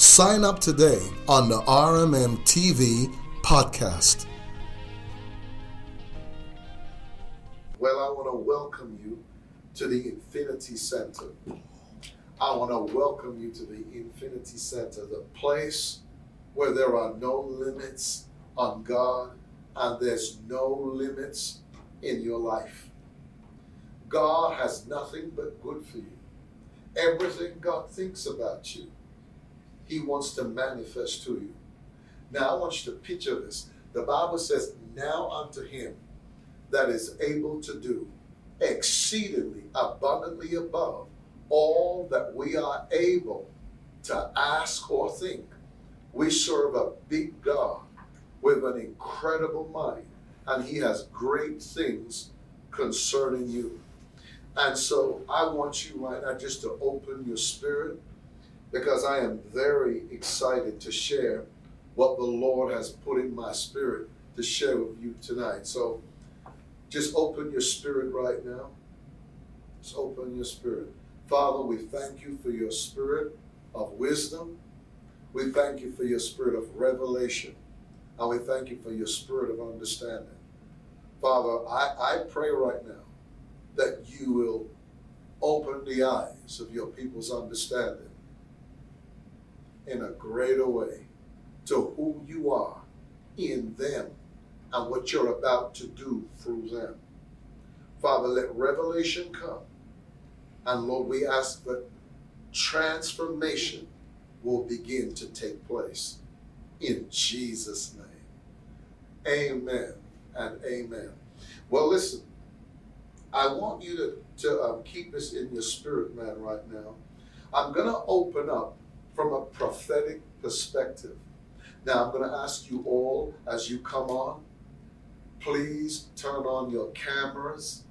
Sign up today on the RMM TV podcast. Well, I want to welcome you to the Infinity Center. I want to welcome you to the Infinity Center, the place where there are no limits on God and there's no limits in your life. God has nothing but good for you. Everything God thinks about you he wants to manifest to you. Now, I want you to picture this. The Bible says, Now unto him that is able to do exceedingly abundantly above all that we are able to ask or think. We serve a big God with an incredible mind, and he has great things concerning you. And so I want you right now just to open your spirit because I am very excited to share what the Lord has put in my spirit to share with you tonight. So just open your spirit right now. Just open your spirit. Father, we thank you for your spirit of wisdom. We thank you for your spirit of revelation. And we thank you for your spirit of understanding. Father, I, I pray right now that you will open the eyes of your people's understanding in a greater way to who you are in them and what you're about to do through them. Father, let revelation come. And Lord, we ask that transformation will begin to take place in Jesus' name. Amen and amen. Well, listen, I want you to, to um, keep this in your spirit, man, right now. I'm going to open up from a prophetic perspective. Now, I'm going to ask you all as you come on, please turn on your cameras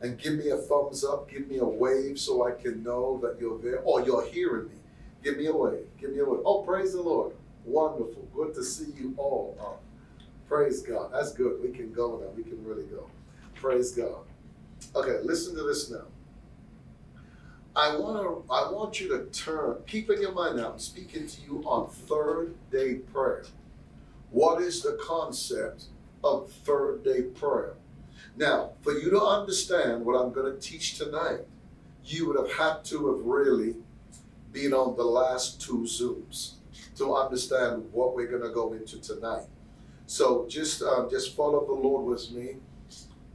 and give me a thumbs up, give me a wave so I can know that you're there or you're hearing me. Give me a wave, give me a wave. Oh, praise the Lord. Wonderful. Good to see you all. Oh, praise God. That's good. We can go now. We can really go. Praise God. Okay, listen to this now. I want to. I want you to turn. Keep in your mind now. I'm speaking to you on third day prayer. What is the concept of third day prayer? Now, for you to understand what I'm going to teach tonight, you would have had to have really been on the last two Zooms to understand what we're going to go into tonight. So just um, just follow the Lord with me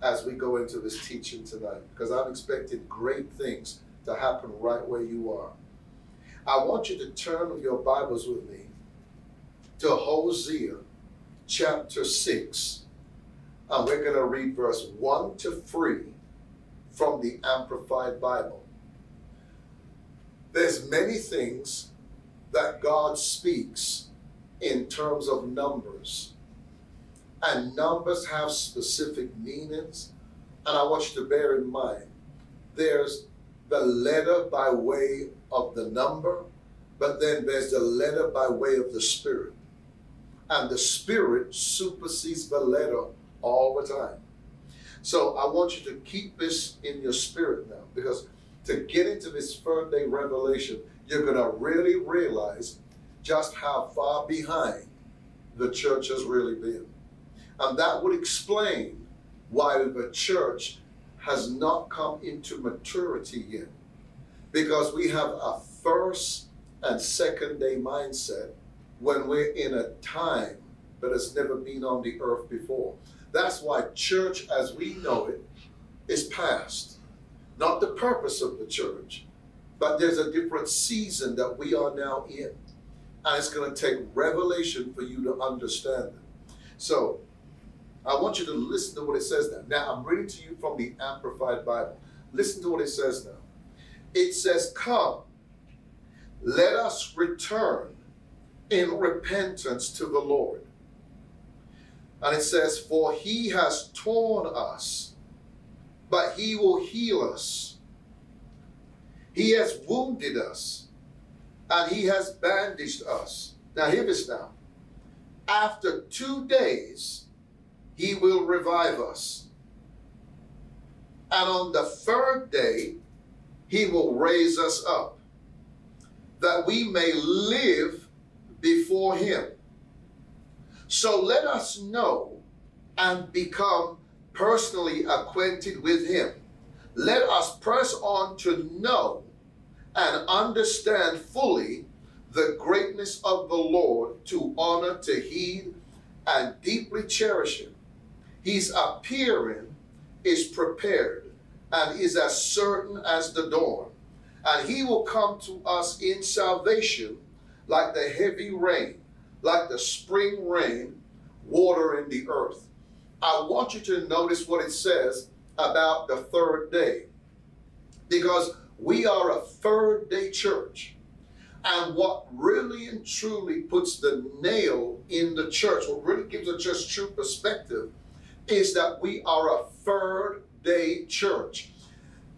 as we go into this teaching tonight, because I'm expecting great things to happen right where you are. I want you to turn your Bibles with me to Hosea chapter 6. And we're going to read verse 1 to 3 from the Amplified Bible. There's many things that God speaks in terms of numbers. And numbers have specific meanings. And I want you to bear in mind there's the letter by way of the number, but then there's the letter by way of the spirit. And the spirit supersedes the letter all the time. So I want you to keep this in your spirit now, because to get into this third day revelation, you're going to really realize just how far behind the church has really been. And that would explain why the church has not come into maturity yet because we have a first and second day mindset when we're in a time that has never been on the earth before. That's why church as we know it is past. Not the purpose of the church, but there's a different season that we are now in. And it's going to take revelation for you to understand it. So I want you to listen to what it says now. Now, I'm reading to you from the Amplified Bible. Listen to what it says now. It says, Come, let us return in repentance to the Lord. And it says, For he has torn us, but he will heal us. He has wounded us, and he has bandaged us. Now, hear this now. After two days, he will revive us. And on the third day, he will raise us up, that we may live before him. So let us know and become personally acquainted with him. Let us press on to know and understand fully the greatness of the Lord, to honor, to heed, and deeply cherish him. His appearing is prepared and is as certain as the dawn. And he will come to us in salvation like the heavy rain, like the spring rain, watering the earth. I want you to notice what it says about the third day. Because we are a third day church. And what really and truly puts the nail in the church, what really gives the church true perspective, is that we are a third day church.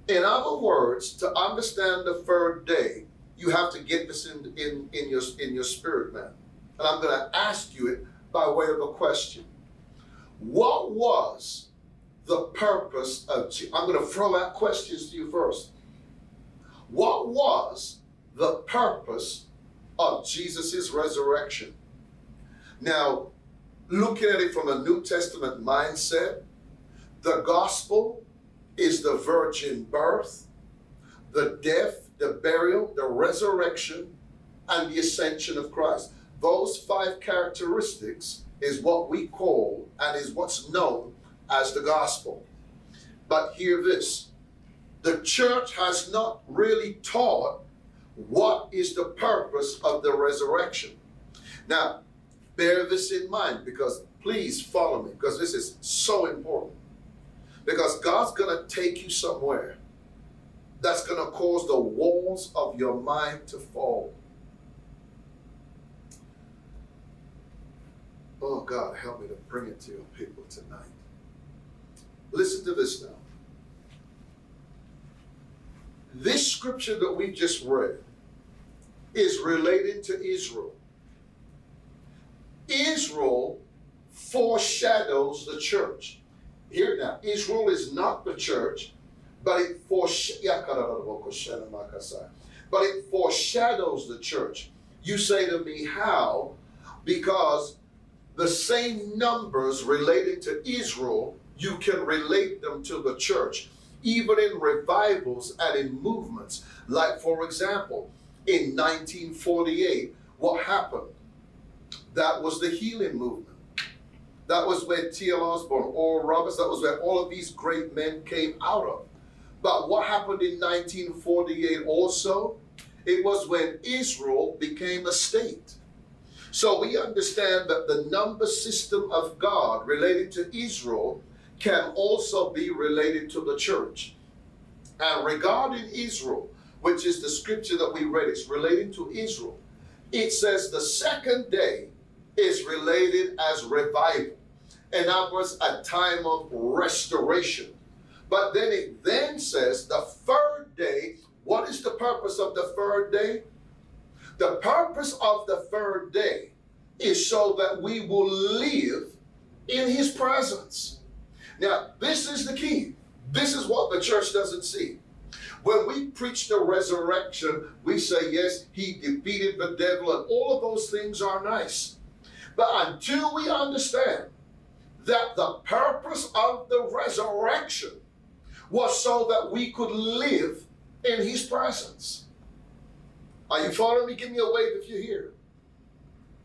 In other words, to understand the third day, you have to get this in, in, in, your, in your spirit, man. And I'm going to ask you it by way of a question. What was the purpose of, I'm going to throw out questions to you first. What was the purpose of Jesus' resurrection? Now, looking at it from a New Testament mindset, the gospel is the virgin birth, the death, the burial, the resurrection, and the ascension of Christ. Those five characteristics is what we call and is what's known as the gospel. But hear this the church has not really taught what is the purpose of the resurrection. Now, bear this in mind because please follow me because this is so important. Because God's going to take you somewhere that's going to cause the walls of your mind to fall. Oh, God, help me to bring it to your people tonight. Listen to this now. This scripture that we just read is related to Israel. Israel foreshadows the church. Here now, Israel is not the church, but it, but it foreshadows the church. You say to me, how? Because the same numbers related to Israel, you can relate them to the church, even in revivals and in movements. Like, for example, in 1948, what happened? That was the healing movement. That was where T.L. Osborn, Oral Roberts, that was where all of these great men came out of. But what happened in 1948 also? It was when Israel became a state. So we understand that the number system of God related to Israel can also be related to the church. And regarding Israel, which is the scripture that we read, it's relating to Israel. It says the second day is related as revival. In other words, a time of restoration. But then it then says the third day, what is the purpose of the third day? The purpose of the third day is so that we will live in his presence. Now, this is the key. This is what the church doesn't see. When we preach the resurrection, we say, yes, he defeated the devil, and all of those things are nice. But until we understand that the purpose of the resurrection was so that we could live in his presence. Are you following me? Give me a wave if you're here.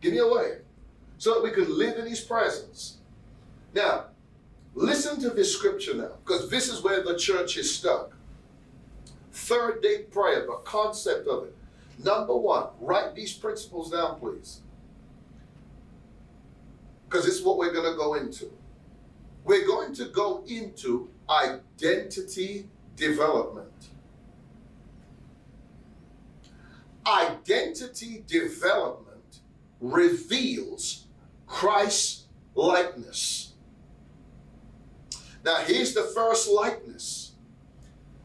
Give me a wave. So that we could live in his presence. Now, listen to this scripture now, because this is where the church is stuck. Third day prayer, the concept of it. Number one, write these principles down, please. Because it's what we're going to go into. We're going to go into identity development. Identity development reveals Christ's likeness. Now, here's the first likeness.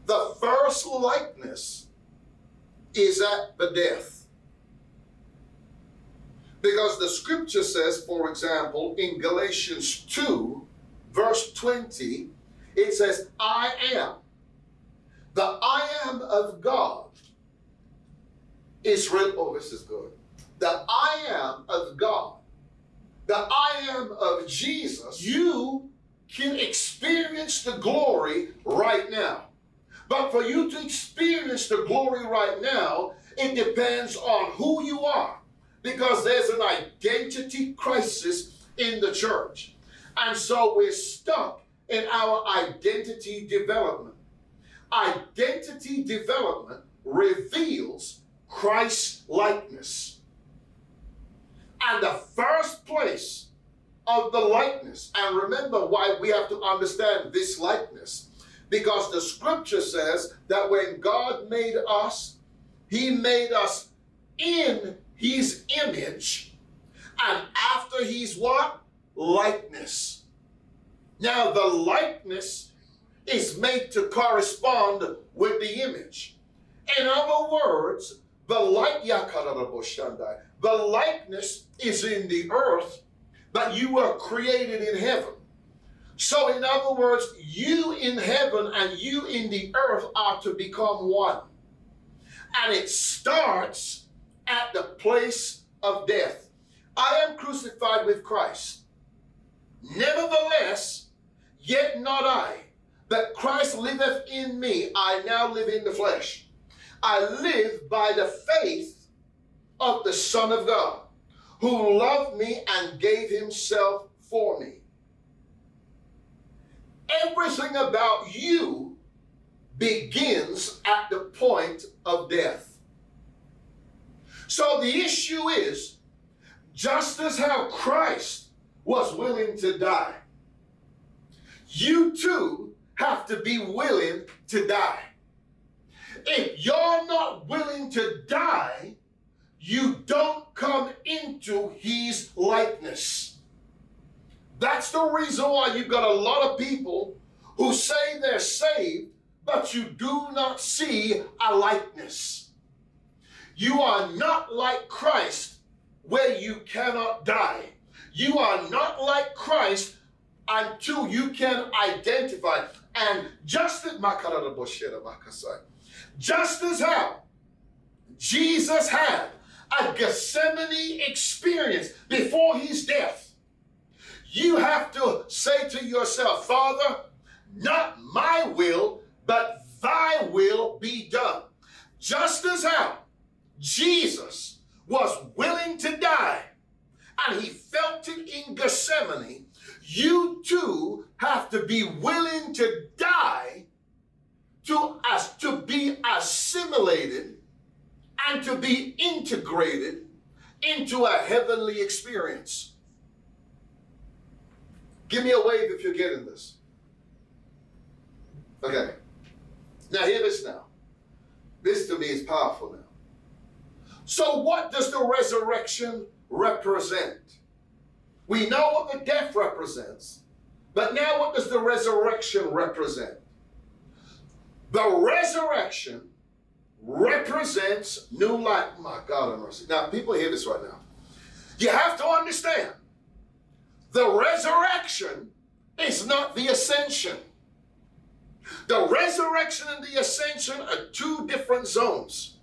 The first likeness is at the death. Because the scripture says, for example, in Galatians 2, verse 20, it says, I am. The I am of God is written. Oh, this is good. The I am of God, the I am of Jesus, you can experience the glory right now. But for you to experience the glory right now, it depends on who you are. Because there's an identity crisis in the church. And so we're stuck in our identity development. Identity development reveals Christ likeness. And the first place of the likeness, and remember why we have to understand this likeness, because the scripture says that when God made us, He made us in His image, and after His what? Likeness. Now, the likeness is made to correspond with the image. In other words, the like the likeness is in the earth, but you were created in heaven. So, in other words, you in heaven and you in the earth are to become one. And it starts at the place of death. I am crucified with Christ. Nevertheless, yet not I, but Christ liveth in me. I now live in the flesh. I live by the faith of the Son of God, who loved me and gave himself for me. Everything about you begins at the point of death. So the issue is just as how Christ was willing to die, you too have to be willing to die. If you're not willing to die, you don't come into his likeness. That's the reason why you've got a lot of people who say they're saved, but you do not see a likeness. You are not like Christ where you cannot die. You are not like Christ until you can identify. And just as just as how Jesus had a Gethsemane experience before his death, you have to say to yourself, Father, not my will, but thy will be done. Just as how Jesus was willing to die and he felt it in Gethsemane, you too have to be willing to die to us to be assimilated and to be integrated into a heavenly experience. Give me a wave if you're getting this. Okay. Now hear this now. This to me is powerful now. So what does the resurrection represent? We know what the death represents, but now what does the resurrection represent? The resurrection represents new life. My God of mercy. Now, people hear this right now. You have to understand the resurrection is not the ascension. The resurrection and the ascension are two different zones.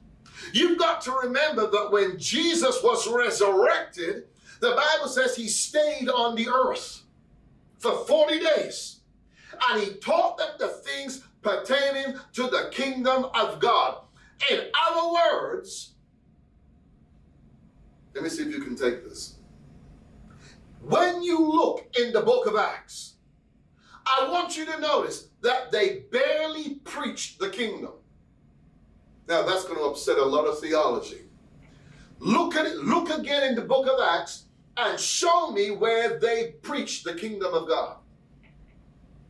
You've got to remember that when Jesus was resurrected, the Bible says he stayed on the earth for 40 days and he taught them the things pertaining to the kingdom of God. In other words, let me see if you can take this. When you look in the book of Acts, I want you to notice that they barely preached the kingdom. Now that's going to upset a lot of theology. Look at it, look again in the book of Acts and show me where they preached the kingdom of God.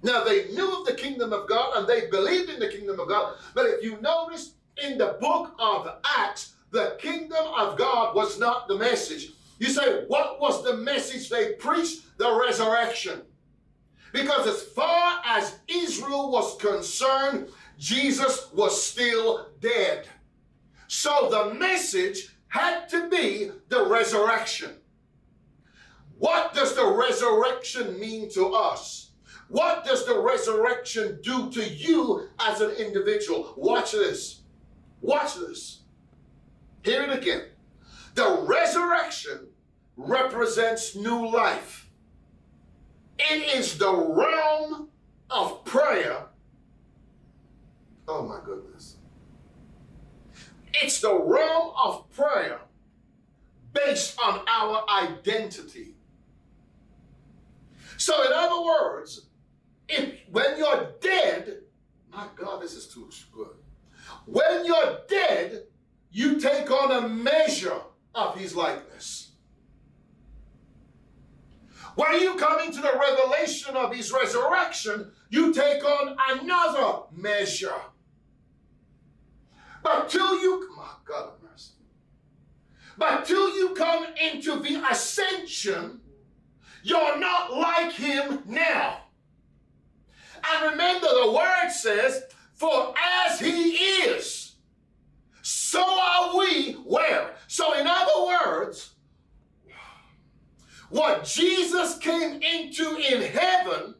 Now they knew of the kingdom of God and they believed in the kingdom of God. But if you notice in the book of Acts, the kingdom of God was not the message. You say, what was the message they preached? The resurrection. Because as far as Israel was concerned, Jesus was still dead. So the message had to be the resurrection. What does the resurrection mean to us? What does the resurrection do to you as an individual? Watch this. Watch this. Hear it again. The resurrection represents new life. It is the realm of prayer. Oh my goodness. It's the realm of prayer based on our identity. So, in other words, if when you're dead, my God, this is too good. When you're dead, you take on a measure of his likeness. When you come into the revelation of his resurrection, you take on another measure. But till you, my God of mercy, but till you come into the ascension, you're not like him now. And remember, the word says, For as he is, so are we where? So, in other words, what Jesus came into in heaven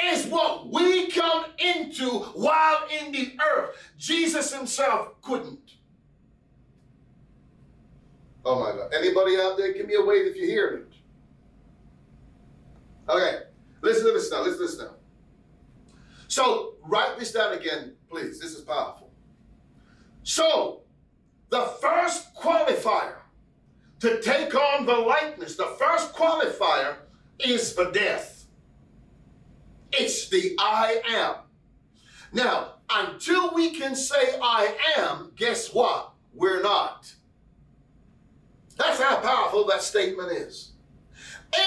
is what we come into while in the earth. Jesus himself couldn't. Oh my God. Anybody out there, give me a wave if you hear it. Okay, listen to this now. Listen to this now. So, write this down again, please. This is powerful. So, the first qualifier to take on the likeness, the first qualifier is for death. It's the I am. Now, until we can say I am, guess what? We're not. That's how powerful that statement is.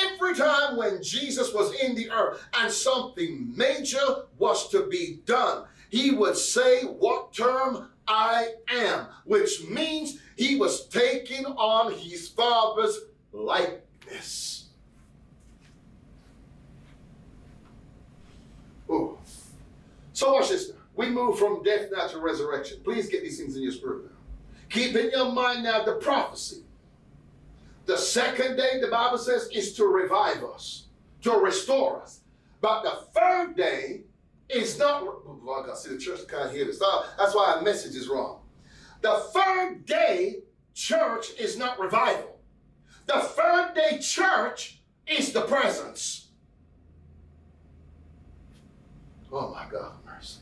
Every time when Jesus was in the earth and something major was to be done, he would say what term? I am, which means he was taking on his father's likeness. So watch this. We move from death now to resurrection. Please get these things in your spirit now. Keep in your mind now the prophecy. The second day, the Bible says, is to revive us, to restore us. But the third day is not. I got see the church can't hear this. Ah, that's why our message is wrong. The third day church is not revival. The third day church is the presence. Oh my God, mercy.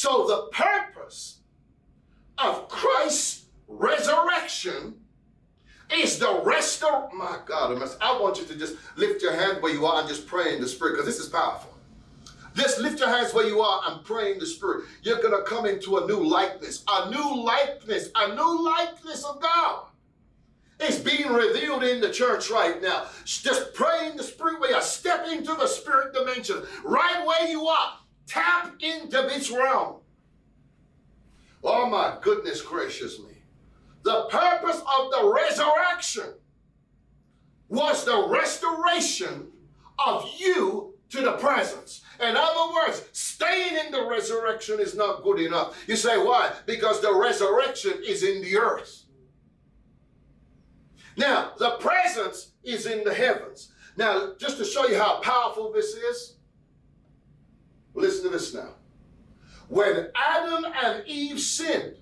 So the purpose of Christ's resurrection is the restore. My God, I want you to just lift your hand where you are and just pray in the Spirit because this is powerful. Just lift your hands where you are and pray in the Spirit. You're going to come into a new likeness, a new likeness, a new likeness of God. It's being revealed in the church right now. Just pray in the Spirit where you are. step into the Spirit dimension, right where you are. Tap into this realm. Oh my goodness gracious me. The purpose of the resurrection was the restoration of you to the presence. In other words, staying in the resurrection is not good enough. You say, why? Because the resurrection is in the earth. Now, the presence is in the heavens. Now, just to show you how powerful this is, listen to this now. When Adam and Eve sinned,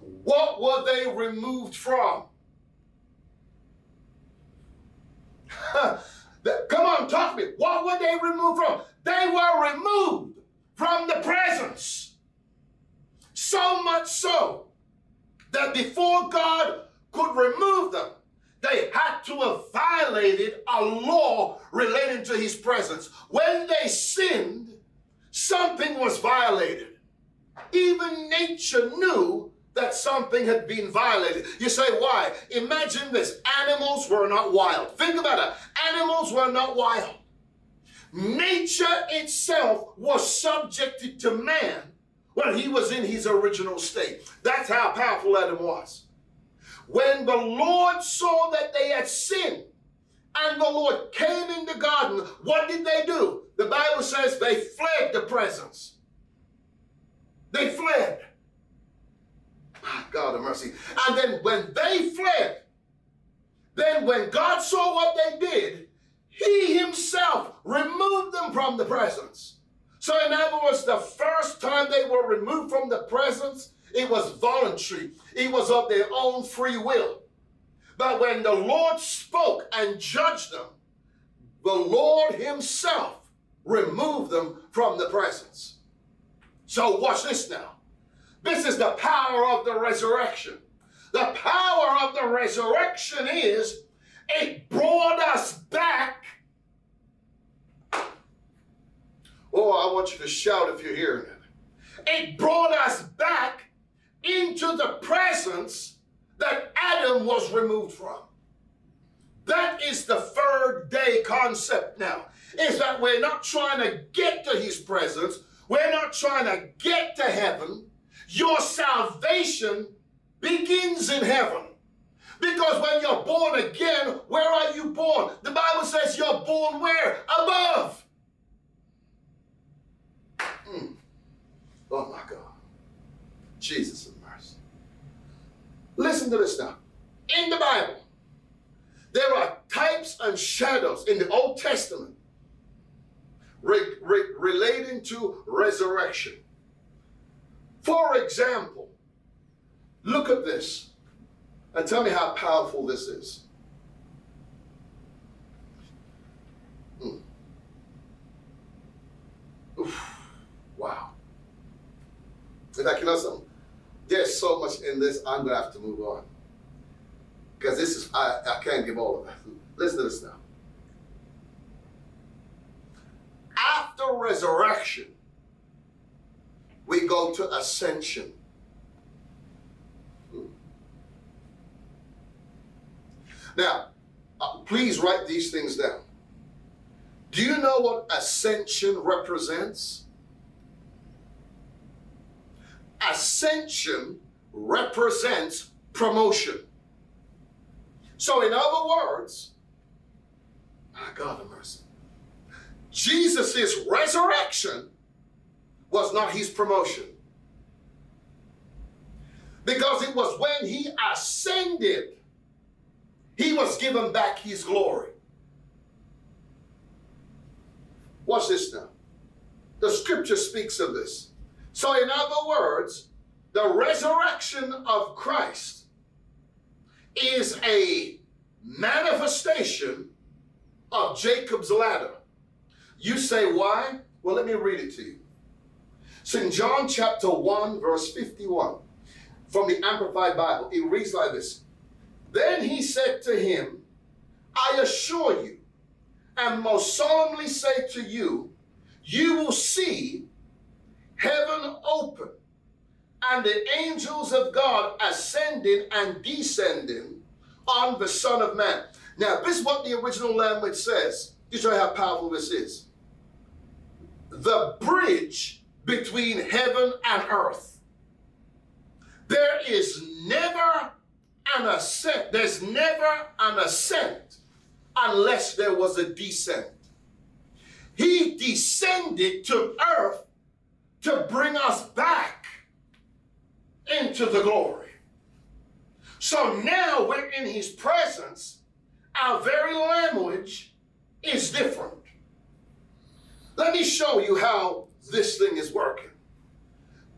what were they removed from? Come on, talk to me. What were they removed from? They were removed from the presence. So much so that before God could remove them, they had to have violated a law relating to his presence. When they sinned, something was violated. Even nature knew that something had been violated. You say, why? Imagine this animals were not wild. Think about it. Animals were not wild. Nature itself was subjected to man when he was in his original state. That's how powerful Adam was. When the Lord saw that they had sinned, and the Lord came in the garden, what did they do? The Bible says they fled the presence. They fled. Ah, God of mercy. And then when they fled, then when God saw what they did, he himself removed them from the presence. So in other words, the first time they were removed from the presence, it was voluntary. It was of their own free will. But when the Lord spoke and judged them, the Lord himself removed them from the presence. So watch this now. This is the power of the resurrection. The power of the resurrection is it brought us back. Oh, I want you to shout if you're hearing it. It brought us back into the presence that Adam was removed from. That is the third day concept now. Is that we're not trying to get to his presence. We're not trying to get to heaven. Your salvation begins in heaven. Because when you're born again, where are you born? The Bible says you're born where? Above. Mm. Oh my God. Jesus. Listen to this now. In the Bible, there are types and shadows in the Old Testament re- re- relating to resurrection. For example, look at this and tell me how powerful this is. Mm. Oof. Wow. In fact, kill something? There's so much in this, I'm going to have to move on. Because this is, I, I can't give all of that. Listen to this now. After resurrection, we go to ascension. Hmm. Now, uh, please write these things down. Do you know what ascension represents? Ascension represents promotion. So, in other words, my God of mercy, Jesus' resurrection was not his promotion. Because it was when he ascended, he was given back his glory. Watch this now. The scripture speaks of this. So, in other words, the resurrection of Christ is a manifestation of Jacob's ladder. You say, why? Well, let me read it to you. So in John chapter 1, verse 51, from the Amplified Bible, it reads like this Then he said to him, I assure you, and most solemnly say to you, you will see heaven open and the angels of God ascending and descending on the Son of Man. Now, this is what the original language says. You show how powerful this is. The bridge between heaven and earth. There is never an ascent. There's never an ascent unless there was a descent. He descended to earth to bring us back into the glory. So now we're in his presence. Our very language is different. Let me show you how this thing is working.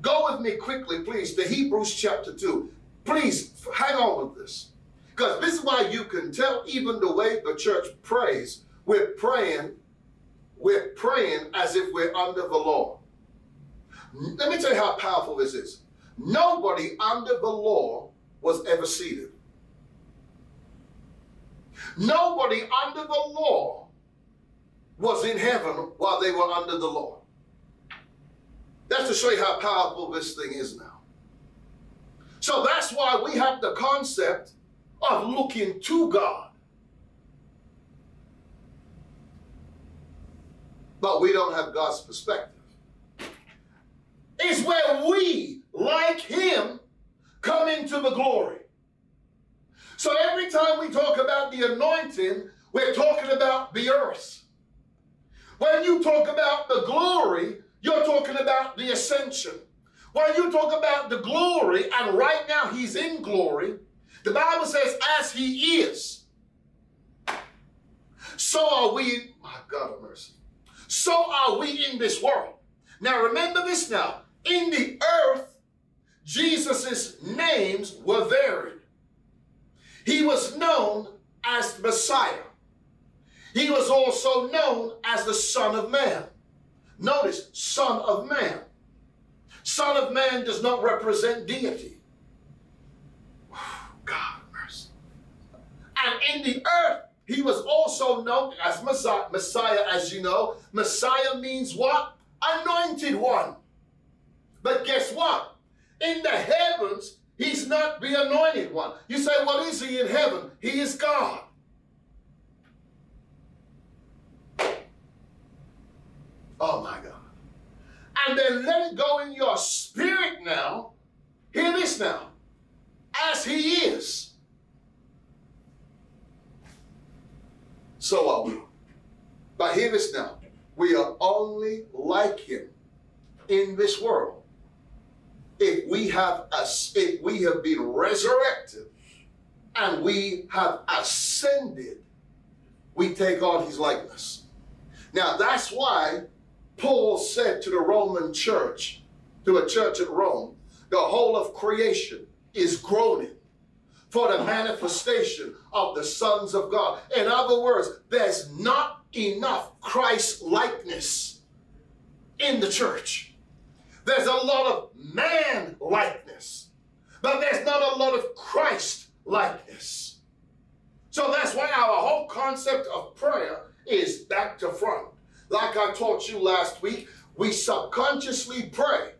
Go with me quickly, please, to Hebrews chapter 2. Please hang on with this. Because this is why you can tell even the way the church prays, we're praying, we're praying as if we're under the law. Let me tell you how powerful this is. Nobody under the law was ever seated. Nobody under the law was in heaven while they were under the law. That's to show you how powerful this thing is now. So that's why we have the concept of looking to God. But we don't have God's perspective. It's where we, like Him, come into the glory. So every time we talk about the anointing, we're talking about the earth. When you talk about the glory, you're talking about the ascension. When you talk about the glory, and right now he's in glory, the Bible says, as he is, so are we, my God of mercy, so are we in this world. Now remember this now. In the earth, Jesus' names were varied. He was known as Messiah. He was also known as the Son of Man. Notice, Son of Man. Son of Man does not represent deity. God mercy. And in the earth, he was also known as Messiah, Messiah, as you know. Messiah means what? Anointed one. But guess what? In the heavens, he's not the anointed one. You say, what is he in heaven? He is God. Oh my God. And then let it go in your spirit now. Hear this now. As he is, so are we. But hear this now. We are only like him in this world if we have if we have been resurrected and we have ascended, we take on his likeness. Now that's why Paul said to the Roman church, to a church at Rome, the whole of creation is groaning for the manifestation of the sons of God. In other words, there's not enough Christ likeness in the church. There's a lot of man likeness, but there's not a lot of Christ likeness. So that's why our whole concept of prayer is back to front. Like I taught you last week, we subconsciously pray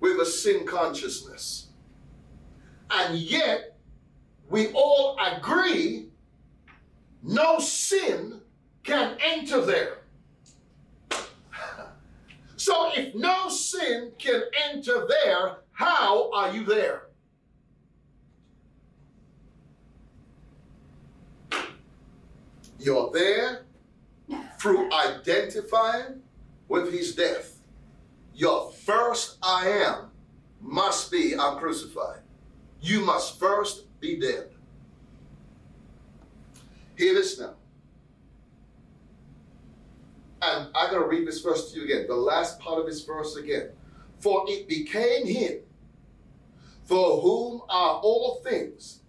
with a sin consciousness. And yet, we all agree no sin can enter there. So if no sin can enter there, how are you there? You're there through identifying with his death. Your first I am must be I'm crucified. You must first be dead. Hear this now. And I'm going to read this verse to you again, the last part of this verse again. For it became him for whom are all things,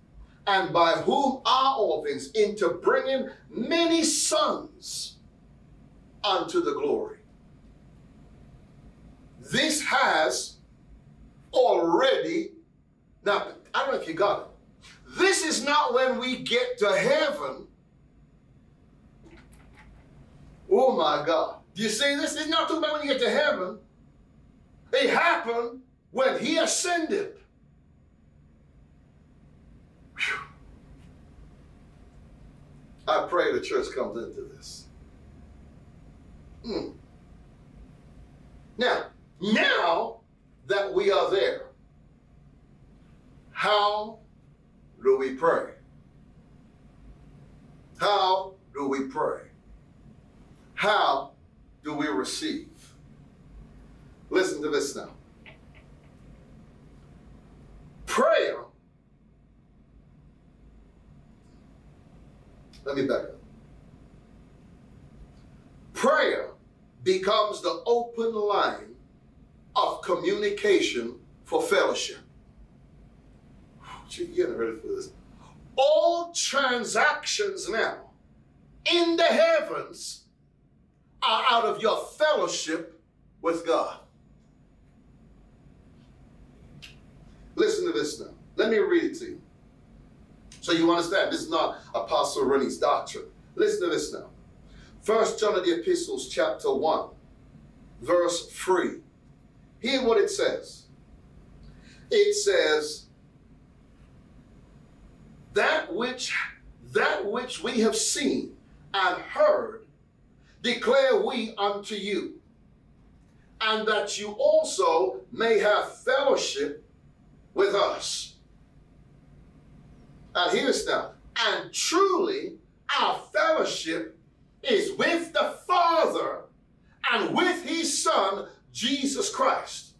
and by whom are all things, into bringing many sons unto the glory. This has already, now, I don't know if you got it. This is not when we get to heaven. Oh my God. Do you see this? It's not talking about when you get to heaven. It happened when he ascended. Whew. I pray the church comes into this. Hmm. Now, now that we are there, how do we pray? How do we pray? How do we receive? Listen to this now. Prayer. Let me back up. Prayer becomes the open line of communication for fellowship. You're getting ready for this. All transactions now in the heavens are out of your fellowship with God. Listen to this now. Let me read it to you. So you understand, this is not Apostle Renny's doctrine. Listen to this now. First John of the Epistles, chapter 1, verse 3. Hear what it says. It says, that which that which we have seen and heard declare we unto you and that you also may have fellowship with us hear this now. And truly, our fellowship is with the Father and with his Son, Jesus Christ.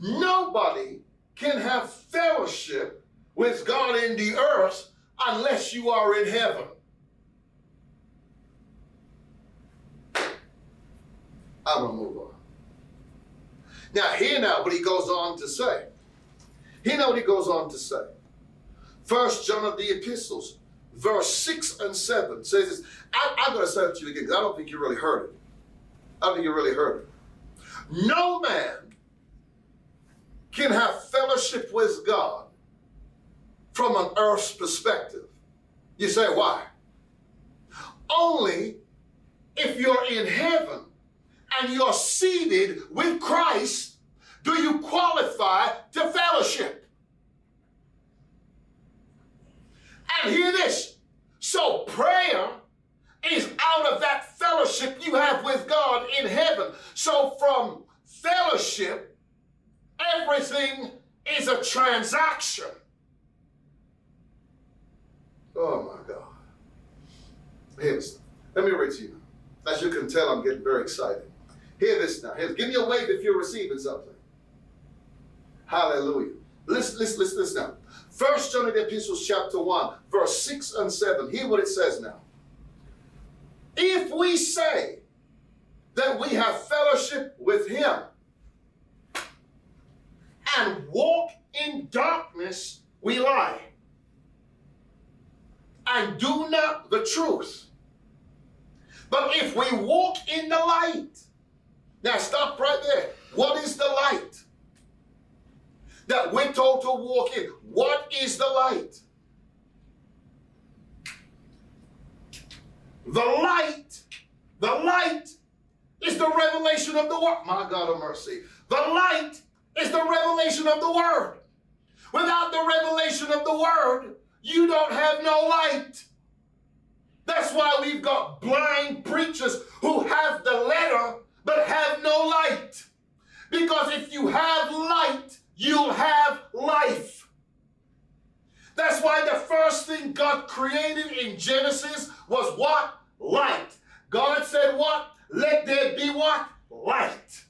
Nobody can have fellowship with God in the earth unless you are in heaven. I'm going to move on. Now, hear now what he goes on to say. Hear now what he goes on to say. First John of the epistles, verse 6 and 7 says this. I, am going to say it to you again because I don't think you really heard it. I don't think you really heard it. No man can have fellowship with God from an earth's perspective. You say, why? Only if you're in heaven and you're seated with Christ do you qualify to fellowship. And hear this. So prayer is out of that fellowship you have with God in heaven. So from fellowship, everything is a transaction. Oh my God. Here's, let me read to you. As you can tell, I'm getting very excited. Hear this now. Hear, give me a wave if you're receiving something. Hallelujah. Listen, listen, listen, listen now. First John of the Epistles, chapter 1, verse 6 and 7. Hear what it says now. If we say that we have fellowship with him and walk in darkness, we lie and do not the truth. But if we walk in the light, now stop right there. What is the light? That we're told to walk in. What is the light? The light, the light is the revelation of the word. My God of mercy. The light is the revelation of the word. Without the revelation of the word, you don't have no light. That's why we've got blind preachers who have the letter but have no light. Because if you have light, you'll have life. That's why the first thing God created in Genesis was what? Light. God said what? Let there be what? Light.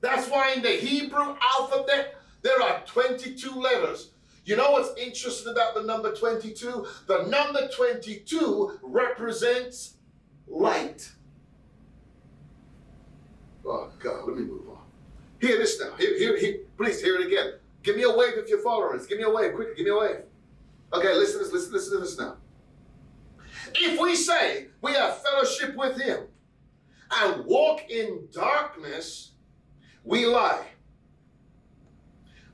That's why in the Hebrew alphabet, there are 22 letters. You know what's interesting about the number 22? The number 22 represents light. Oh, God, let me move on. Hear this now. Hear, hear, hear, please hear it again. Give me a wave if you're following us. Give me a wave. Quickly, give me a wave. Okay, listen listen, listen to this now. If we say we have fellowship with him and walk in darkness, we lie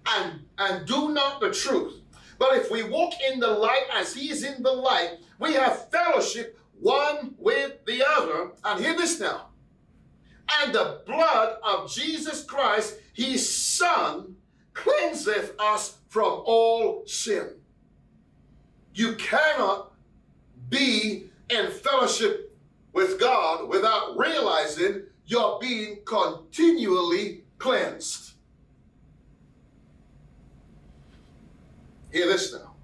and, and do not the truth. But if we walk in the light as he is in the light, we have fellowship one with the other. And hear this now. And the blood of Jesus Christ, his son, cleanseth us from all sin. You cannot be in fellowship with God without realizing you're being continually cleansed. Hear this now.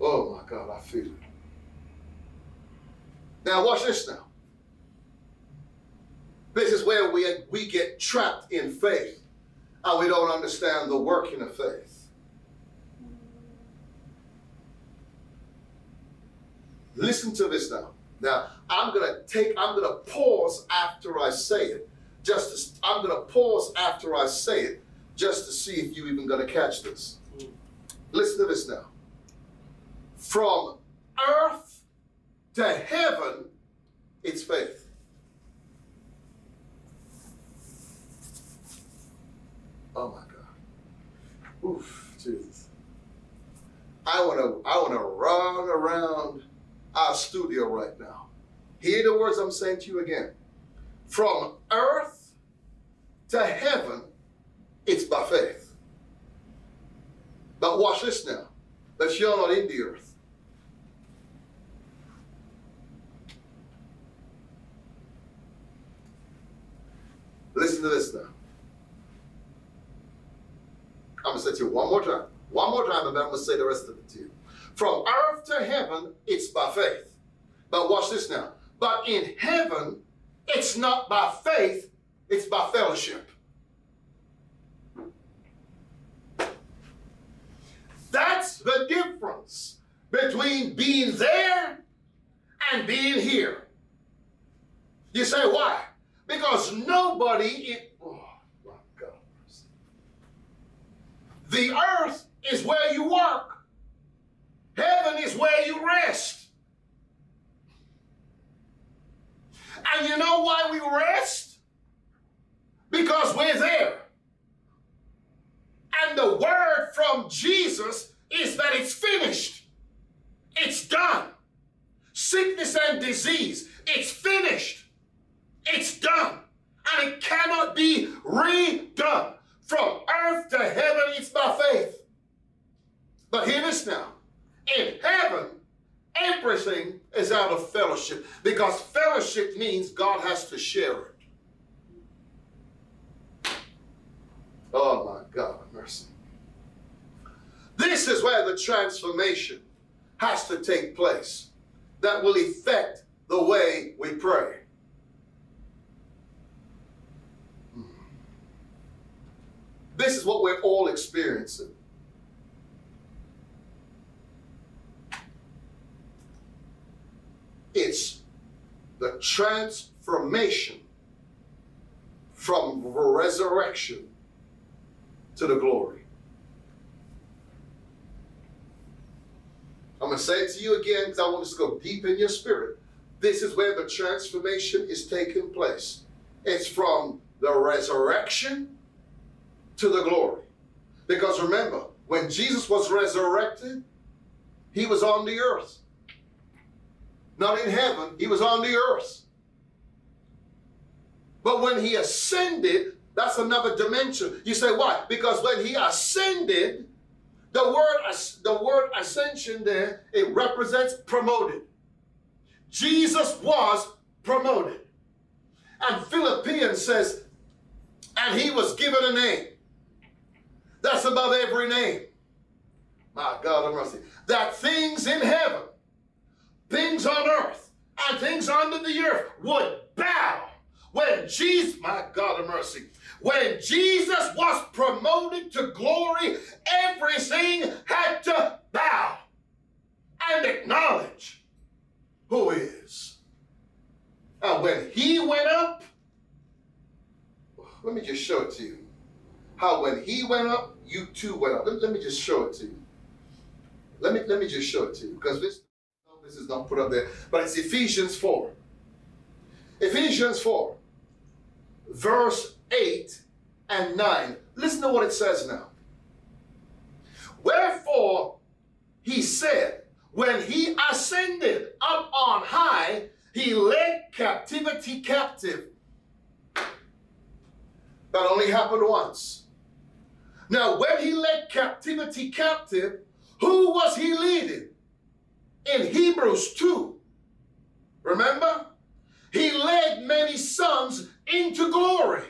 Oh my God, I feel it. Now, watch this now. This is where we, we get trapped in faith and we don't understand the working of faith. Listen to this now. Now, I'm going to take, I'm going to pause after I say it. Just to, I'm going to pause after I say it just to see if you're even going to catch this. Listen to this now. From earth to heaven, it's faith. Oh my God. Oof, Jesus. I want to I want to run around our studio right now. Hear the words I'm saying to you again. From earth to heaven, it's by faith. But watch this now. That you're not in the earth. Listen to this now. I'm going to say to you one more time. One more time, and then I'm going to say the rest of it to you. From earth to heaven, it's by faith. But watch this now. But in heaven, it's not by faith, it's by fellowship. That's the difference between being there and being here. You say, why? Because nobody, in, oh my God. The earth is where you work. Heaven is where you rest. And you know why we rest? Because we're there. And the word from Jesus is that it's finished. It's done. Sickness and disease, it's finished. It's done. And it cannot be redone. From earth to heaven, it's by faith. But hear this now. In heaven, everything is out of fellowship because fellowship means God has to share it. Oh my God, mercy. This is where the transformation has to take place that will affect the way we pray. This is what we're all experiencing. It's the transformation from resurrection to the glory. I'm going to say it to you again because I want us to go deep in your spirit. This is where the transformation is taking place. It's from the resurrection to the glory. Because remember, when Jesus was resurrected, he was on the earth. Not in heaven, he was on the earth. But when he ascended, that's another dimension. You say, why? Because when he ascended, the word, the word ascension there, it represents promoted. Jesus was promoted. And Philippians says, and he was given a name. That's above every name. My God of mercy. That things in heaven, things on earth, and things under the earth would bow when Jesus, my God of mercy, when Jesus was promoted to glory, everything had to bow and acknowledge who is. And when he went up, let me just show it to you. How when he went up, you too up. Let, let me just show it to you. Let me let me just show it to you because this this is not put up there, but it's Ephesians 4. Ephesians 4 verse 8 and 9. Listen to what it says now. Wherefore he said, when he ascended up on high, he led captivity captive. That only happened once. Now, when he led captivity captive, who was he leading? In Hebrews 2. Remember? He led many sons into glory.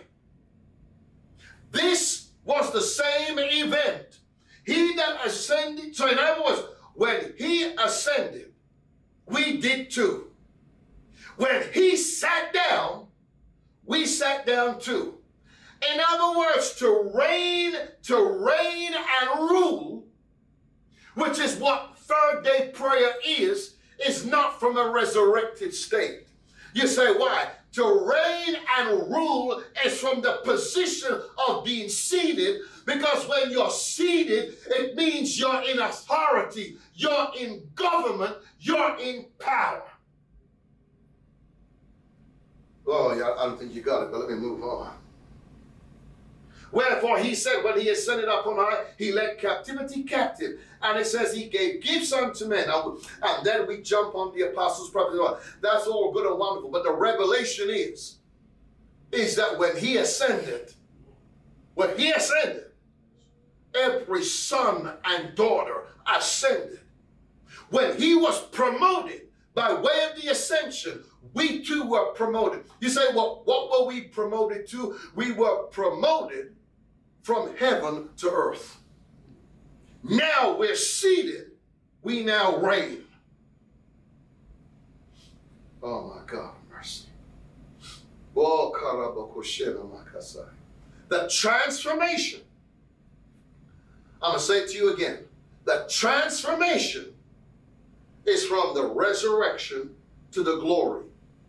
This was the same event. He that ascended, so in other words, when he ascended, we did too. When he sat down, we sat down too. In other words, to reign, to reign and rule, which is what third day prayer is, is not from a resurrected state. You say, why? To reign and rule is from the position of being seated because when you're seated, it means you're in authority, you're in government, you're in power. Oh, yeah, I don't think you got it, but let me move on. Wherefore he said, when he ascended up on high, he led captivity captive. And it says he gave gifts unto men. And then we jump on the apostles' prophet. That's all good and wonderful. But the revelation is, is that when he ascended, when he ascended, every son and daughter ascended. When he was promoted by way of the ascension, we too were promoted. You say, well, what were we promoted to? We were promoted from heaven to earth. Now we're seated. We now reign. Oh my God, mercy. Oh, the transformation. I'm going to say it to you again. The transformation is from the resurrection to the glory,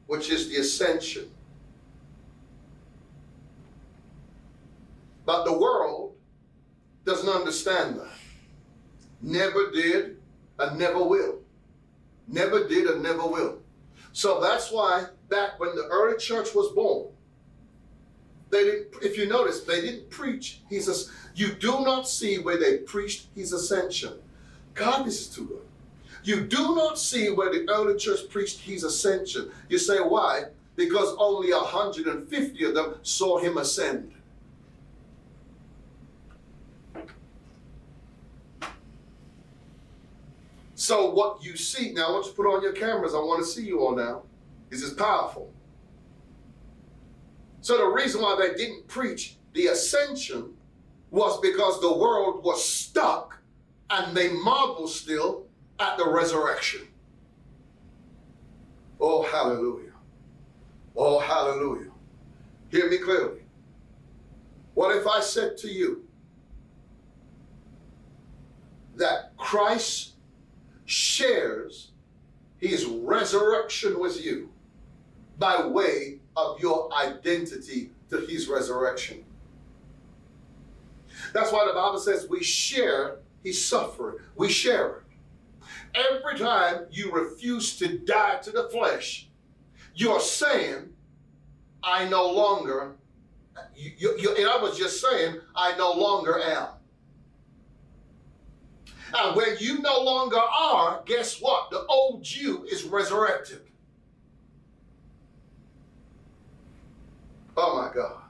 which is the ascension. But the world doesn't understand that. Never did and never will. Never did and never will. So that's why back when the early church was born, they didn't, if you notice, they didn't preach. He says, you do not see where they preached his ascension. God, this is too good. You do not see where the early church preached his ascension. You say, why? Because only 150 of them saw him ascend. So what you see, now want you put on your cameras, I want to see you all now. This is powerful. So the reason why they didn't preach the ascension was because the world was stuck and they marvel still at the resurrection. Oh, hallelujah. Oh, hallelujah. Hear me clearly. What if I said to you that Christ shares his resurrection with you by way of your identity to his resurrection? That's why the Bible says we share his suffering. We share it. Every time you refuse to die to the flesh, you're saying, I no longer, you, you, you, and I was just saying, I no longer am. And when you no longer are, guess what? The old you is resurrected. Oh my God.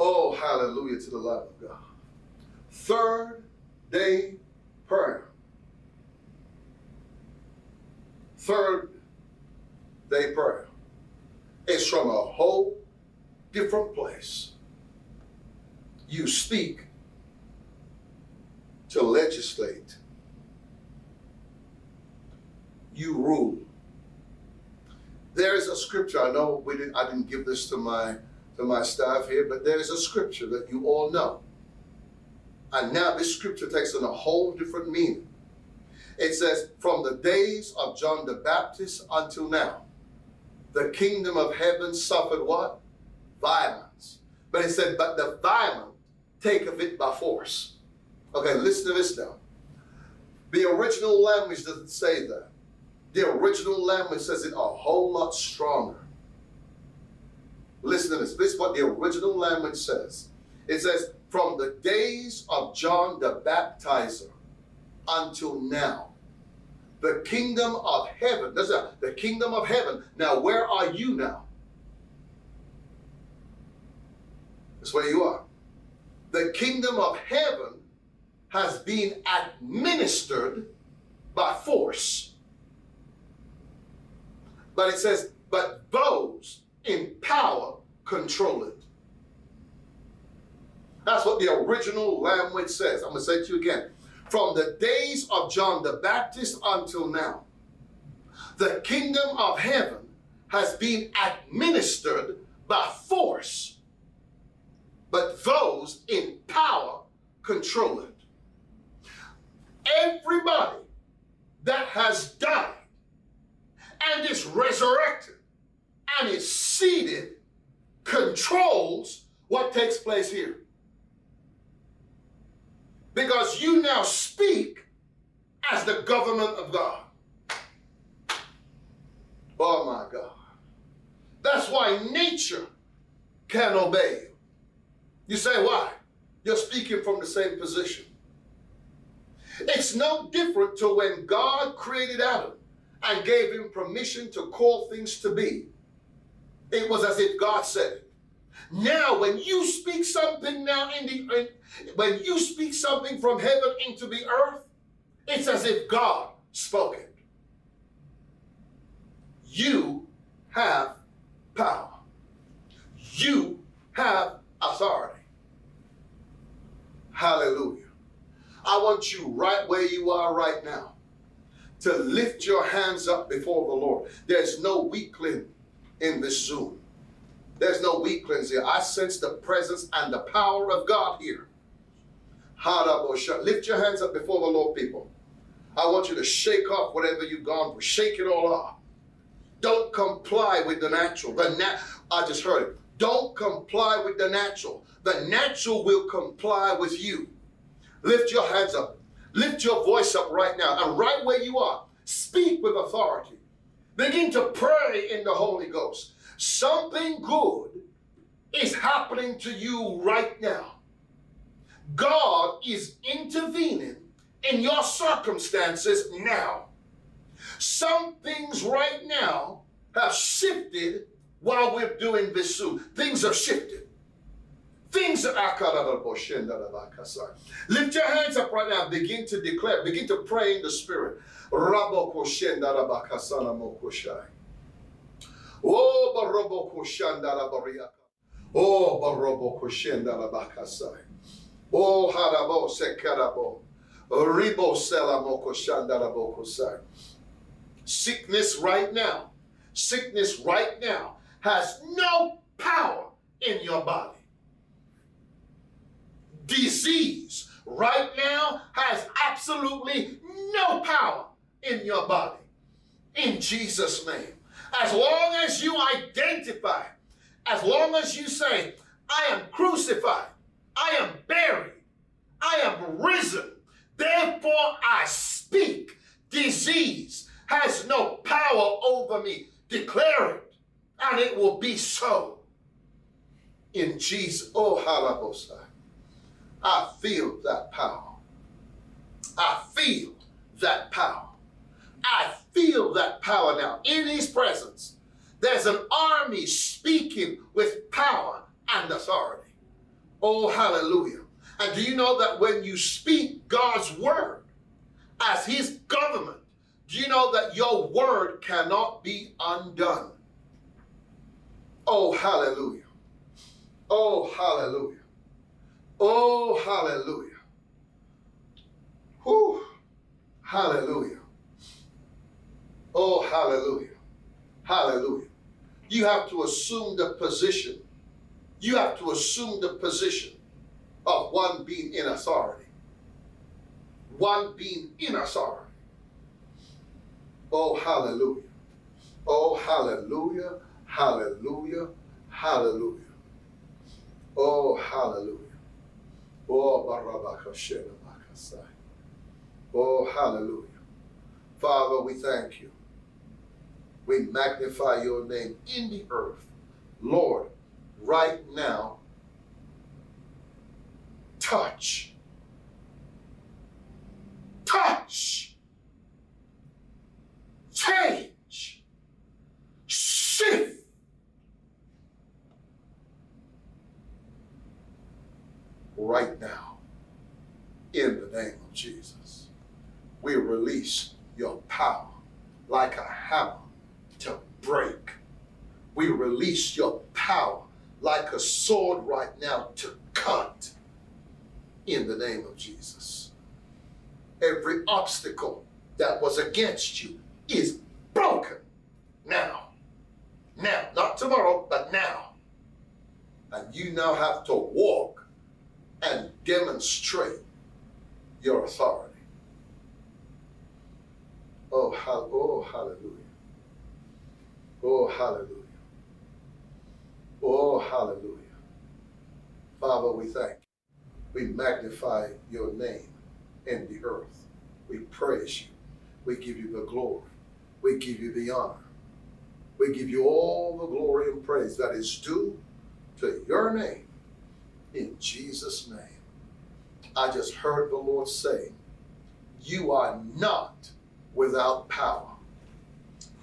Oh, hallelujah to the love of God. Third day prayer. Third day prayer. It's from a whole different place. You speak to legislate. You rule. There is a scripture. I know we didn't. I didn't give this to my to my staff here, but there is a scripture that you all know. And now this scripture takes on a whole different meaning. It says, from the days of John the Baptist until now, the kingdom of heaven suffered what? Violence. But it said, but the violent take of it by force. Okay, listen to this now. The original language doesn't say that. The original language says it a whole lot stronger. Listen to this. This is what the original language says. It says, from the days of John the Baptizer until now, the kingdom of heaven, that's the kingdom of heaven. Now, where are you now? That's where you are. The kingdom of heaven has been administered by force. But it says, but those in power control it. That's what the original language says. I'm going to say it to you again. From the days of John the Baptist until now, the kingdom of heaven has been administered by force, but those in power control it. Everybody that has died and is resurrected and is seated controls what takes place here. Because you now speak as the government of God. Oh my God. That's why nature can obey you. You say, why? You're speaking from the same position. It's no different to when God created Adam and gave him permission to call things to be. It was as if God said it. Now, when you speak something now in the in, when you speak something from heaven into the earth, it's as if God spoke it. You have power. You have authority. Hallelujah. I want you right where you are right now to lift your hands up before the Lord. There's no weakling in this Zoom. There's no weaklings here. I sense the presence and the power of God here. Lift your hands up before the Lord, people. I want you to shake off whatever you've gone through. Shake it all off. Don't comply with the natural. The nat- I just heard it. Don't comply with the natural. The natural will comply with you. Lift your hands up. Lift your voice up right now. And right where you are, speak with authority. Begin to pray in the Holy Ghost. Something good is happening to you right now. God is intervening in your circumstances now. Some things right now have shifted while we're doing this Zoom. Things have shifted. Things are Lift your hands up right now. Begin to declare. Begin to pray in the spirit. Oh, Baroboko Shandala Bariaka. Oh, Baroboko Shandala Bakasai. Oh, Harabo Sekarabo. Ribo Selamoko Shandala Bokosai. Sickness right now, sickness right now has no power in your body. Disease right now has absolutely no power in your body. In Jesus' name. As long as you identify, as long as you say, I am crucified, I am buried, I am risen, therefore I speak, disease has no power over me. Declare it, and it will be so. In Jesus, oh halabosai, I feel that power. I feel that power. I feel that power now in his presence. There's an army speaking with power and authority. Oh, hallelujah. And do you know that when you speak God's word as his government, do you know that your word cannot be undone? Oh, hallelujah. Oh, hallelujah. Oh, hallelujah. Whew. Hallelujah. Oh, hallelujah. Hallelujah. You have to assume the position. You have to assume the position of one being in authority. One being in authority. Oh, hallelujah. Oh, hallelujah. Hallelujah. Hallelujah. Oh, hallelujah. Oh. Oh, hallelujah. Father, we thank you. We magnify your name in the earth. Lord, right now, touch. Touch. Change. Right now, in the name of Jesus, we release your power like a hammer to break. We release your power like a sword right now to cut in the name of Jesus. Every obstacle that was against you is broken now. Now, not tomorrow, but now. And you now have to walk and demonstrate your authority. Oh, oh, hallelujah. Oh, hallelujah. Oh, hallelujah. Father, we thank you. We magnify your name in the earth. We praise you. We give you the glory. We give you the honor. We give you all the glory and praise that is due to your name in Jesus' name. I just heard the Lord say, You are not without power.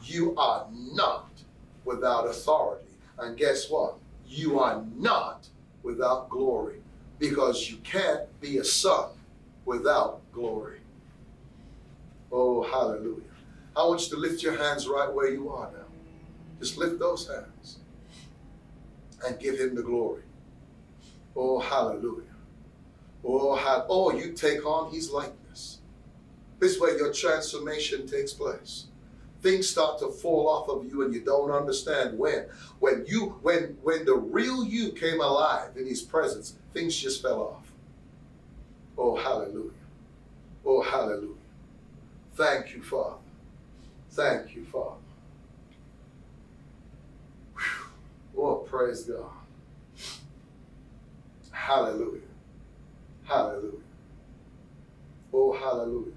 You are not without authority. And guess what? You are not without glory because you can't be a son without glory. Oh, hallelujah. I want you to lift your hands right where you are now. Just lift those hands and give him the glory. Oh, hallelujah. Oh, how, oh, you take on his likeness. This is where your transformation takes place. Things start to fall off of you and you don't understand when. When you when when the real you came alive in his presence, things just fell off. Oh, hallelujah. Oh, hallelujah. Thank you, Father. Thank you, Father. Whew. Oh, praise God. Hallelujah. Hallelujah. Oh, hallelujah.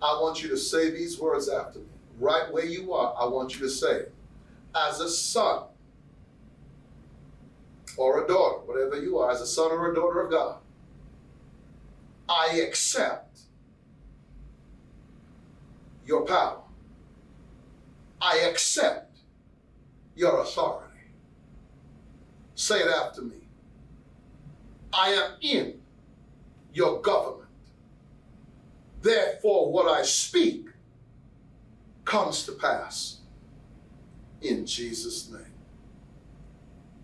I want you to say these words after me. Right where you are, I want you to say, as a son or a daughter, whatever you are, as a son or a daughter of God, I accept your power. I accept your authority. Say it after me. I am in your government. Therefore, what I speak comes to pass in Jesus' name.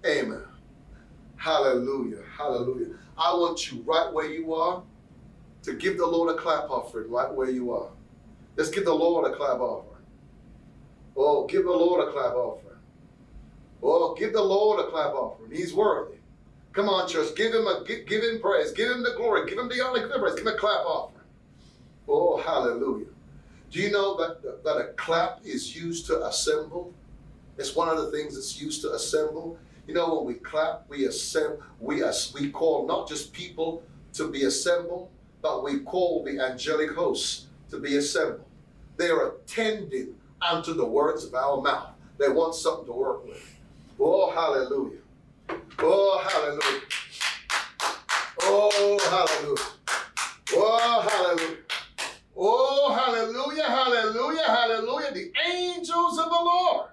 Amen. Hallelujah. Hallelujah. I want you right where you are to give the Lord a clap offering right where you are. Let's give the Lord a clap offering. Oh, give the Lord a clap offering. Oh, give the Lord a clap offering. He's worthy. Come on, church. Give him a give, give him praise. Give him the glory. Give him the honor. Give him praise. Give him a clap offering. Oh, hallelujah. Do you know that, that a clap is used to assemble? It's one of the things that's used to assemble. You know, when we clap, we assemble, we, as, we call not just people to be assembled, but we call the angelic hosts to be assembled. They are attending unto the words of our mouth. They want something to work with. Oh, hallelujah. Oh, hallelujah. Oh, hallelujah. Oh, hallelujah. Oh, hallelujah, hallelujah, hallelujah. The angels of the Lord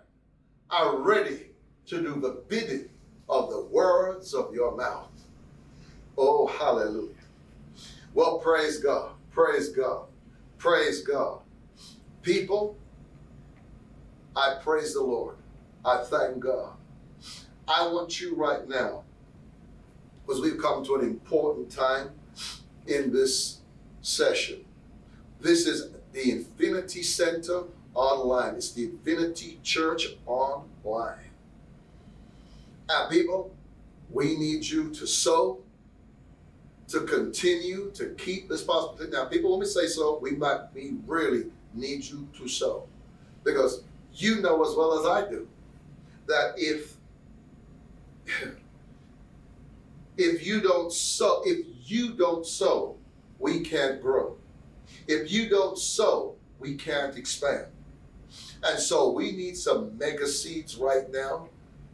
are ready to do the bidding of the words of your mouth. Oh, hallelujah. Well, praise God. Praise God. Praise God. People, I praise the Lord. I thank God. I want you right now, because we've come to an important time in this session. This is the Infinity Center online. It's the Infinity Church online. And people, we need you to sow, to continue to keep this possible. Now, people, when we say so, we might we really need you to sow. Because you know as well as I do that if if you don't sow, if you don't sow, we can't grow. If you don't sow, we can't expand. And so we need some mega seeds right now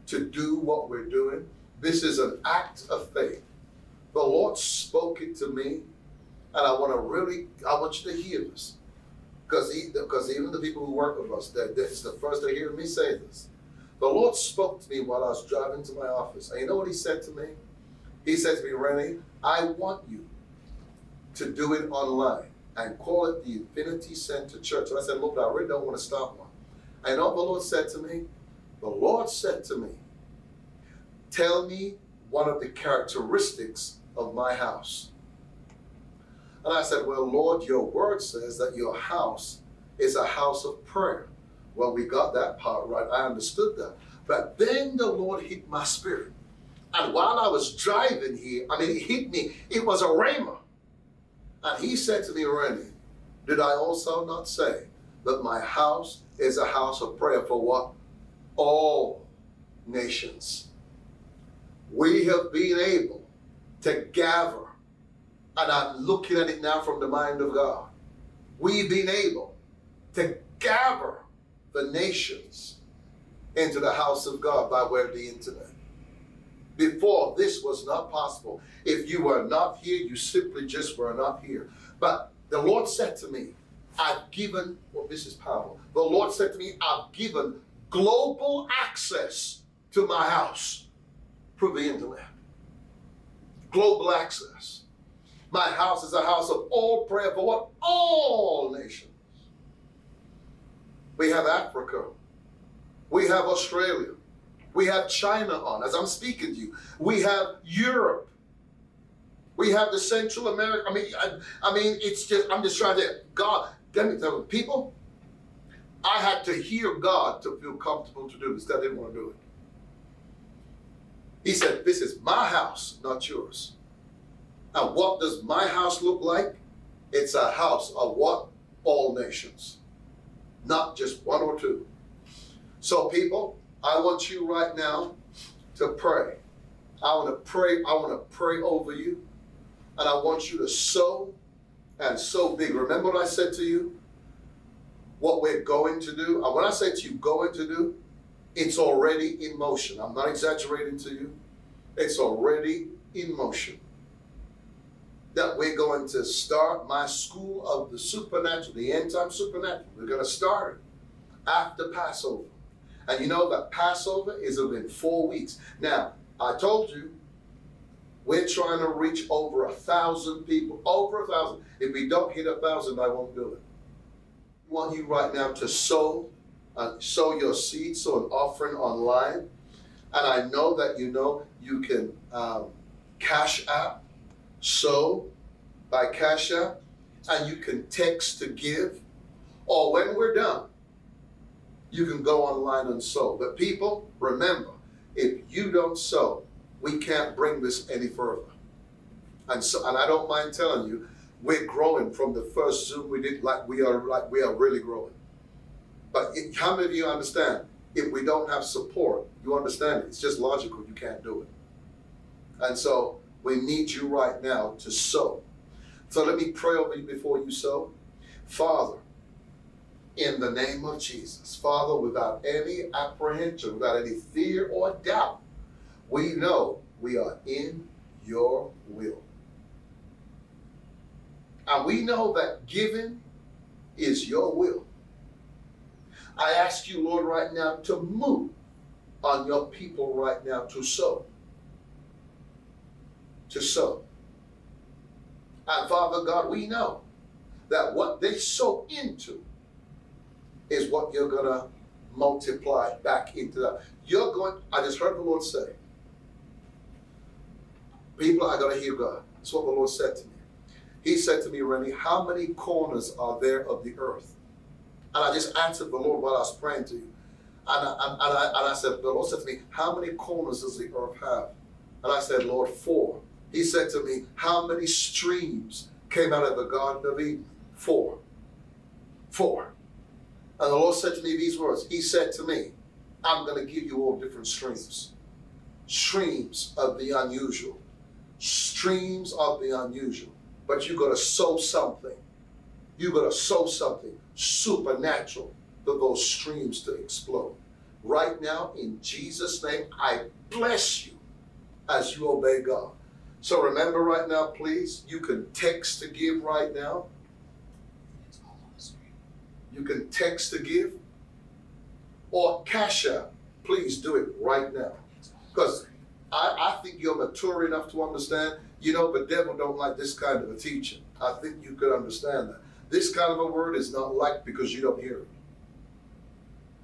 to do what we're doing. This is an act of faith. The Lord spoke it to me, and I want to really, I want you to hear this. Because even the people who work with us, that it's the first they hear me say this. The Lord spoke to me while I was driving to my office. And you know what he said to me? He said to me, Renny, I want you to do it online and call it the Infinity Center Church. And I said, look, I really don't want to start one. I know the Lord said to me, the Lord said to me, tell me one of the characteristics of my house. And I said, well, Lord, your word says that your house is a house of prayer. Well, we got that part right. I understood that. But then the Lord hit my spirit. And while I was driving here, I mean, it hit me. It was a rhema. And he said to me, Randy, did I also not say that my house is a house of prayer for what? All nations. We have been able to gather, and I'm looking at it now from the mind of God. We've been able to gather the nations into the house of God by way of the internet. Before, this was not possible. If you were not here, you simply just were not here. But the Lord said to me, I've given, well, this is powerful. The Lord said to me, I've given global access to my house through the internet. Global access. My house is a house of all prayer for what? All nations. We have Africa. We have Australia. We have China on as I'm speaking to you. We have Europe. We have the Central America. I mean, I, I mean, it's just. I'm just trying to. God, let me tell you, people. I had to hear God to feel comfortable to do this. I didn't want to do it. He said, "This is my house, not yours." And what does my house look like? It's a house of what? All nations, not just one or two. So, people, I want you right now to pray. I want to pray. I want to pray over you. And I want you to sow and sow big. Remember what I said to you? What we're going to do. And when I say to you, going to do, it's already in motion. I'm not exaggerating to you. It's already in motion. That we're going to start my school of the supernatural, the end time supernatural. We're going to start it after Passover. And you know that Passover is within four weeks. Now, I told you we're trying to reach over a thousand people. Over a thousand. If we don't hit a thousand, I won't do it. I want you right now to sow, uh, sow your seed, sow an offering online. And I know that you know you can um, cash app, sow by cash app, and you can text to give. Or when we're done, you can go online and sow. But people, remember, if you don't sow, we can't bring this any further. And so, and I don't mind telling you, we're growing from the first Zoom we did. Like we are, like we are really growing. But it, how many of you understand? If we don't have support, you understand it. It's just logical. You can't do it. And so we need you right now to sow. So let me pray over you before you sow. Father, in the name of Jesus. Father, without any apprehension, without any fear or doubt, we know we are in your will. And we know that giving is your will. I ask you, Lord, right now to move on your people right now to sow. To sow. And Father God, we know that what they sow into is what you're going to multiply back into that. You're going, I just heard the Lord say, people are going to hear God. That's what the Lord said to me. He said to me, Renny, how many corners are there of the earth? And I just answered the Lord while I was praying to you. And I, and, I, and I said, the Lord said to me, how many corners does the earth have? And I said, Lord, four. He said to me, how many streams came out of the Garden of Eden? Four. Four. And the Lord said to me these words He said to me, I'm going to give you all different streams. Streams of the unusual. Streams of the unusual. But you got to sow something. You got to sow something supernatural for those streams to explode. Right now, in Jesus' name, I bless you as you obey God. So remember right now, please, you can text to give right now. You can text to give or cash out. Please do it right now. Because I, I think you're mature enough to understand, you know, the devil don't like this kind of a teaching. I think you could understand that. This kind of a word is not liked because you don't hear it.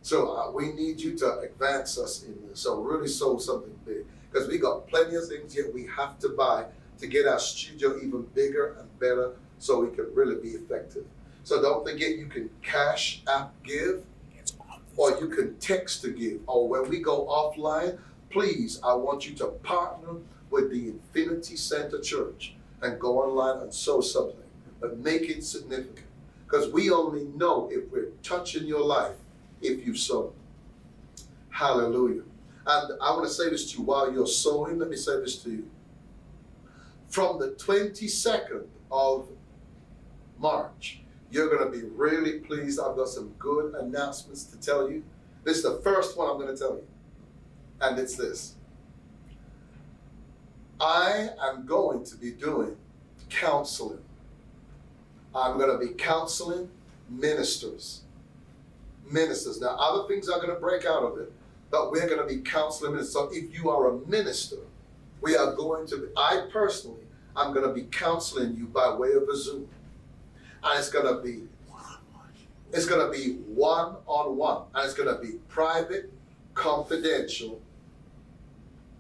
So uh, we need you to advance us in this. So really sow something big. Because we got plenty of things yet we have to buy to get our studio even bigger and better so we can really be effective. So don't forget you can cash app give or you can text to give. Or when we go offline, please, I want you to partner with the Infinity Center Church and go online and sow something. But make it significant. Because we only know if we're touching your life if you sow. Hallelujah. And I want to say this to you while you're sowing. Let me say this to you. From the 22nd of March you're going to be really pleased. I've got some good announcements to tell you. This is the first one I'm going to tell you. And it's this I am going to be doing counseling. I'm going to be counseling ministers. Ministers. Now, other things are going to break out of it, but we're going to be counseling ministers. So if you are a minister, we are going to, be, I personally, I'm going to be counseling you by way of a Zoom and it's gonna be it's gonna be one on one, and it's gonna be private, confidential,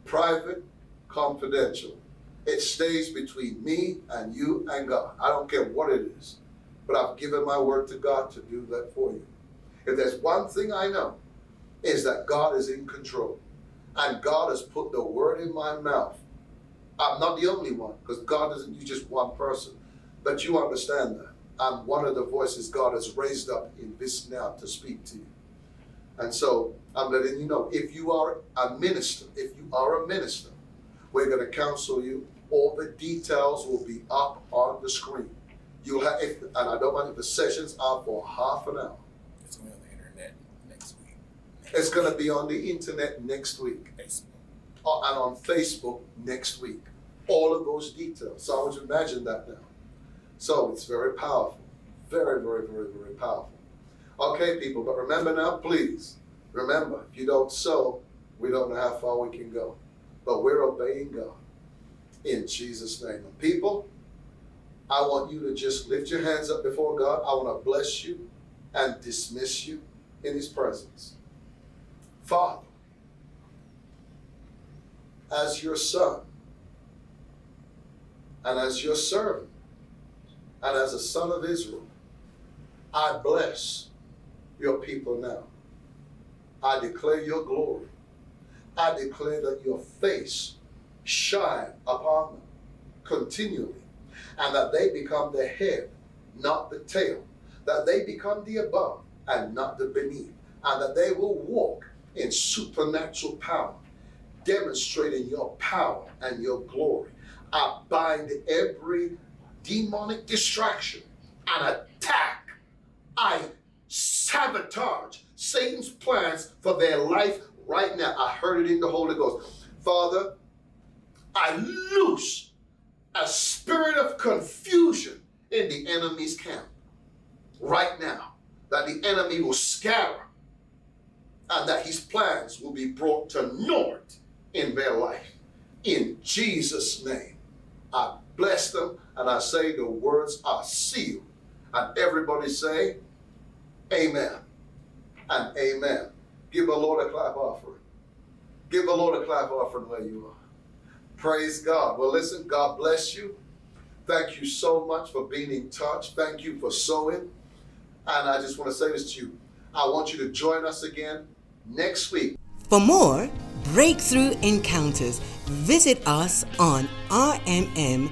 private, confidential. It stays between me and you and God. I don't care what it is, but I've given my word to God to do that for you. If there's one thing I know, is that God is in control. And God has put the word in my mouth. I'm not the only one, because God doesn't use just one person. But you understand that. I'm one of the voices God has raised up in this now to speak to you. And so I'm letting you know if you are a minister, if you are a minister, we're going to counsel you. All the details will be up on the screen. You'll have, if, and I don't mind if the sessions are for half an hour. It's going on the internet next week. It's going to be on the internet next week. Facebook. Uh, and on Facebook next week. All of those details. So I want you to imagine that now. So it's very powerful. Very, very, very, very powerful. Okay, people, but remember now, please, remember, if you don't sow, we don't know how far we can go. But we're obeying God in Jesus' name. And people, I want you to just lift your hands up before God. I want to bless you and dismiss you in His presence. Father, as your son, and as your servant, and as a son of Israel, I bless your people now. I declare your glory. I declare that your face shine upon them continually, and that they become the head, not the tail, that they become the above and not the beneath, and that they will walk in supernatural power, demonstrating your power and your glory. I bind every demonic distraction and attack. I sabotage Satan's plans for their life right now. I heard it in the Holy Ghost. Father, I loose a spirit of confusion in the enemy's camp right now, that the enemy will scatter and that his plans will be brought to naught in their life. In Jesus' name, I bless them and I say the words are sealed. And everybody say, Amen and Amen. Give the Lord a clap offering. Give the Lord a clap offering where you are. Praise God. Well, listen, God bless you. Thank you so much for being in touch. Thank you for sowing. And I just want to say this to you. I want you to join us again next week. For more breakthrough encounters, visit us on rmm.live.